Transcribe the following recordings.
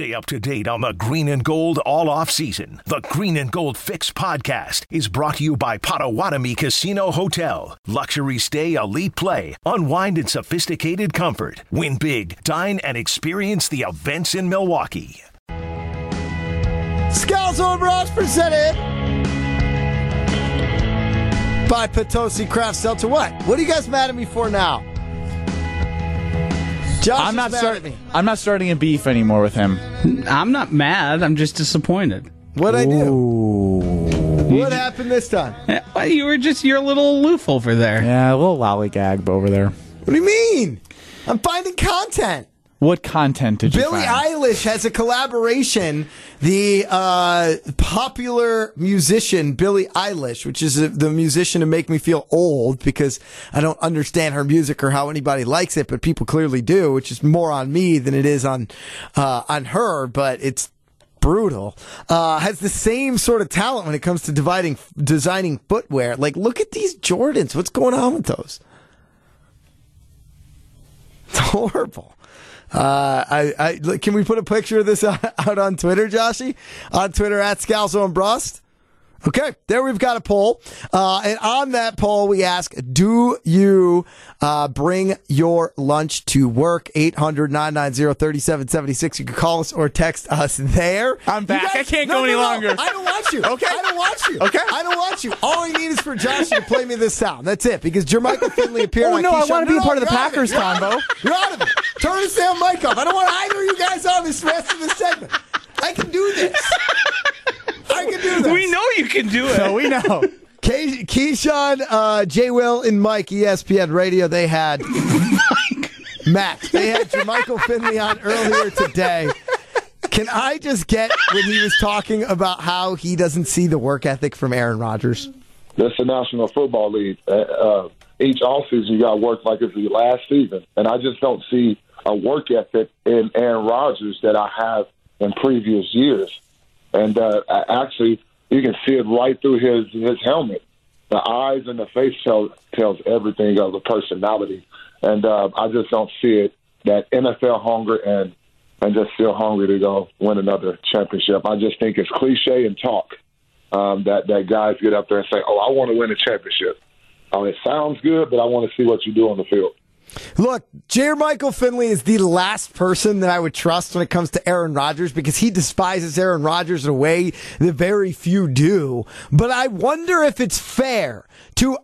Stay up to date on the green and gold all off season. The Green and Gold Fix podcast is brought to you by Potawatomi Casino Hotel. Luxury stay, elite play, unwind in sophisticated comfort. Win big, dine, and experience the events in Milwaukee. Scalzo and Brust presented by Potosi Craft Seltzer. What? What are you guys mad at me for now? Josh I'm not starting. I'm not starting a beef anymore with him. I'm not mad. I'm just disappointed. What'd I do? What happened this time? Well, you were just you're a little aloof over there. Yeah, a little lollygag over there. What do you mean? I'm finding content. What content did you Billie find? Eilish has a collaboration. The uh, popular musician Billie Eilish, which is the musician to make me feel old because I don't understand her music or how anybody likes it, but people clearly do, which is more on me than it is on uh, on her. But it's brutal. Uh, has the same sort of talent when it comes to dividing designing footwear. Like, look at these Jordans. What's going on with those? It's horrible. Uh, I, I, can we put a picture of this out on Twitter, Joshy? On Twitter at Scalzo and Brust. Okay, there we've got a poll. Uh, and on that poll, we ask, do you uh, bring your lunch to work? 800 990 3776. You can call us or text us there. I'm back. I can't go any longer. I don't want you. Okay. I don't want you. Okay. I don't want you. All I need is for Josh to play me this sound. That's it. Because Jermichael Finley appeared Oh, on no, I wanna be a No, part of the you're out it. Packers You're out of combo. You're out of it. Turn the Sam mic off. I don't want either of you guys on this rest of the segment. I can do this. I can do this. We know you can do it. So we know. Key- Keyshawn, uh, J. Will, and Mike, ESPN Radio, they had Matt. They had Jermichael Finley on earlier today. Can I just get when he was talking about how he doesn't see the work ethic from Aaron Rodgers? That's the National Football League. Uh, uh, each offseason, you got to work like it's the last season. And I just don't see a work ethic in Aaron Rodgers that I have in previous years. And uh, I- actually, you can see it right through his, his helmet. The eyes and the face tell, tells everything of the personality. And uh, I just don't see it, that NFL hunger and, and just feel hungry to go win another championship. I just think it's cliche and talk um, that that guys get up there and say, "Oh, I want to win a championship." Oh, it sounds good, but I want to see what you do on the field. Look, Jermichael Finley is the last person that I would trust when it comes to Aaron Rodgers because he despises Aaron Rodgers in a way that very few do. But I wonder if it's fair to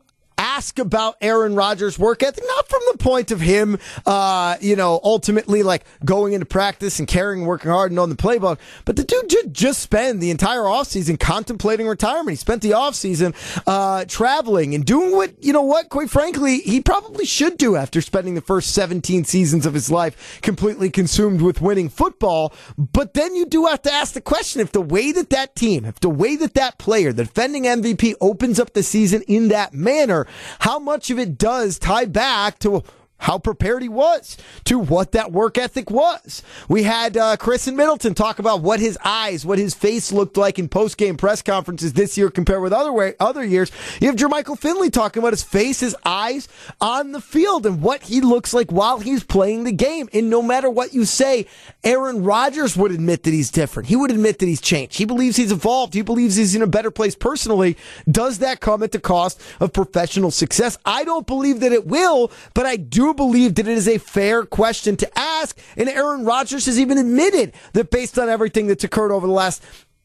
ask about Aaron Rodgers' work ethic, not from the point of him, uh, you know, ultimately like going into practice and caring, working hard and on the playbook, but the dude just, just spend the entire offseason contemplating retirement. He spent the offseason, uh, traveling and doing what, you know what, quite frankly, he probably should do after spending the first 17 seasons of his life completely consumed with winning football. But then you do have to ask the question if the way that that team, if the way that that player, the defending MVP opens up the season in that manner, how much of it does tie back to how prepared he was to what that work ethic was. We had uh, Chris and Middleton talk about what his eyes, what his face looked like in post game press conferences this year compared with other way, other years. You have Jermichael Finley talking about his face, his eyes on the field, and what he looks like while he's playing the game. And no matter what you say, Aaron Rodgers would admit that he's different. He would admit that he's changed. He believes he's evolved. He believes he's in a better place personally. Does that come at the cost of professional success? I don't believe that it will, but I do believe that it is a fair question to ask. And Aaron Rodgers has even admitted that based on everything that's occurred over the last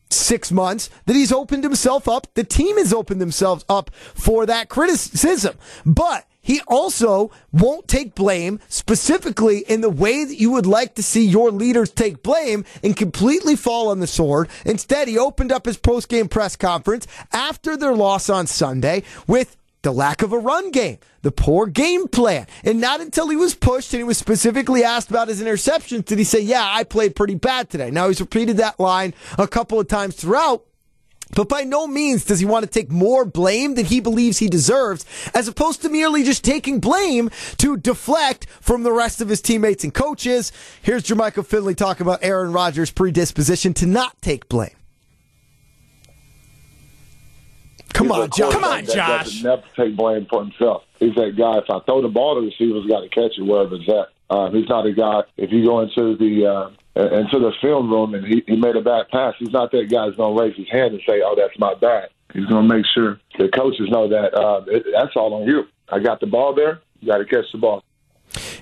six months that he's opened himself up. The team has opened themselves up for that criticism. But he also won't take blame specifically in the way that you would like to see your leaders take blame and completely fall on the sword. Instead, he opened up his post-game press conference after their loss on Sunday with the lack of a run game, the poor game plan. And not until he was pushed and he was specifically asked about his interceptions did he say, Yeah, I played pretty bad today. Now he's repeated that line a couple of times throughout. But by no means does he want to take more blame than he believes he deserves, as opposed to merely just taking blame to deflect from the rest of his teammates and coaches. Here's Jermichael Finley talking about Aaron Rodgers' predisposition to not take blame. Come He's on, Josh. Come on, Josh. Never take blame for himself. He's that guy. If I throw the ball, to the receiver's got to catch it wherever it's at. Uh, he's not a guy. If you go into the uh, into the film room and he, he made a bad pass, he's not that guy who's going to raise his hand and say, "Oh, that's my bad." He's going to make sure the coaches know that uh, it, that's all on you. I got the ball there. You got to catch the ball.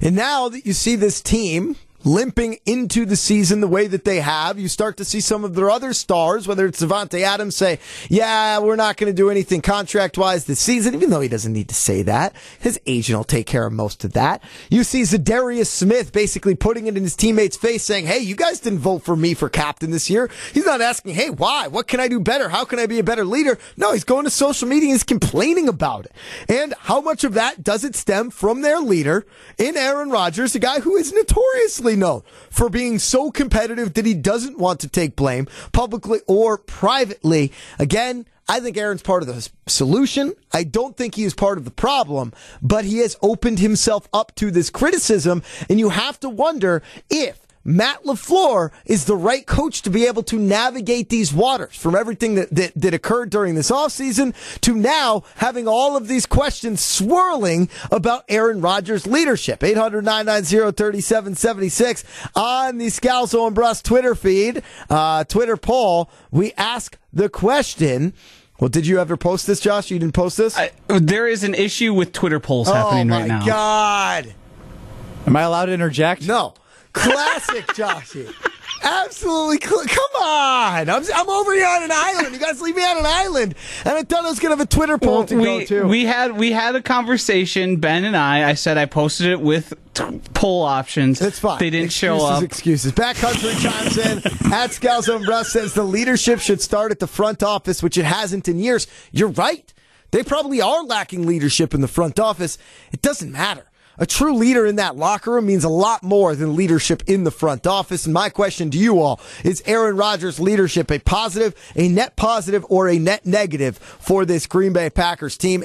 And now that you see this team limping into the season the way that they have, you start to see some of their other stars, whether it's Davante Adams, say, yeah, we're not going to do anything contract wise this season, even though he doesn't need to say that. His agent will take care of most of that. You see Za'Darius Smith basically putting it in his teammates' face saying, hey, you guys didn't vote for me for captain this year. He's not asking, hey, why? What can I do better? How can I be a better leader? No, he's going to social media and he's complaining about it. And how much of that does it stem from their leader in Aaron Rodgers, a guy who is notoriously known for being so competitive that he doesn't want to take blame publicly or privately. Again, I think Aaron's part of the solution. I don't think he is part of the problem, but he has opened himself up to this criticism. And you have to wonder if Matt LaFleur is the right coach to be able to navigate these waters from everything that, that, that occurred during this offseason to now having all of these questions swirling about Aaron Rodgers' leadership. 800 3776 on the Scalzo and Brust Twitter feed, uh, Twitter poll. We ask the question. Well, did you ever post this, Josh? You didn't post this? I, there is an issue with Twitter polls happening right now. Oh, my God. Am I allowed to interject? No. Classic Joshy. Absolutely. Cl- Come on. I'm, I'm over here on an island. You guys leave me on an island. And I thought I was going to have a Twitter poll Well, to we, go to. we had we had a conversation, Ben and I. I said I posted it with t- poll options. It's fine. They didn't excuses, show up. Excuses. Backcountry chimes in. At Scalzo and Brust says the leadership should start at the front office, which it hasn't in years. You're right. They probably are lacking leadership in the front office. It doesn't matter. A true leader in that locker room means a lot more than leadership in the front office. And my question to you all is Aaron Rodgers' leadership a positive, a net positive, or a net negative for this Green Bay Packers team?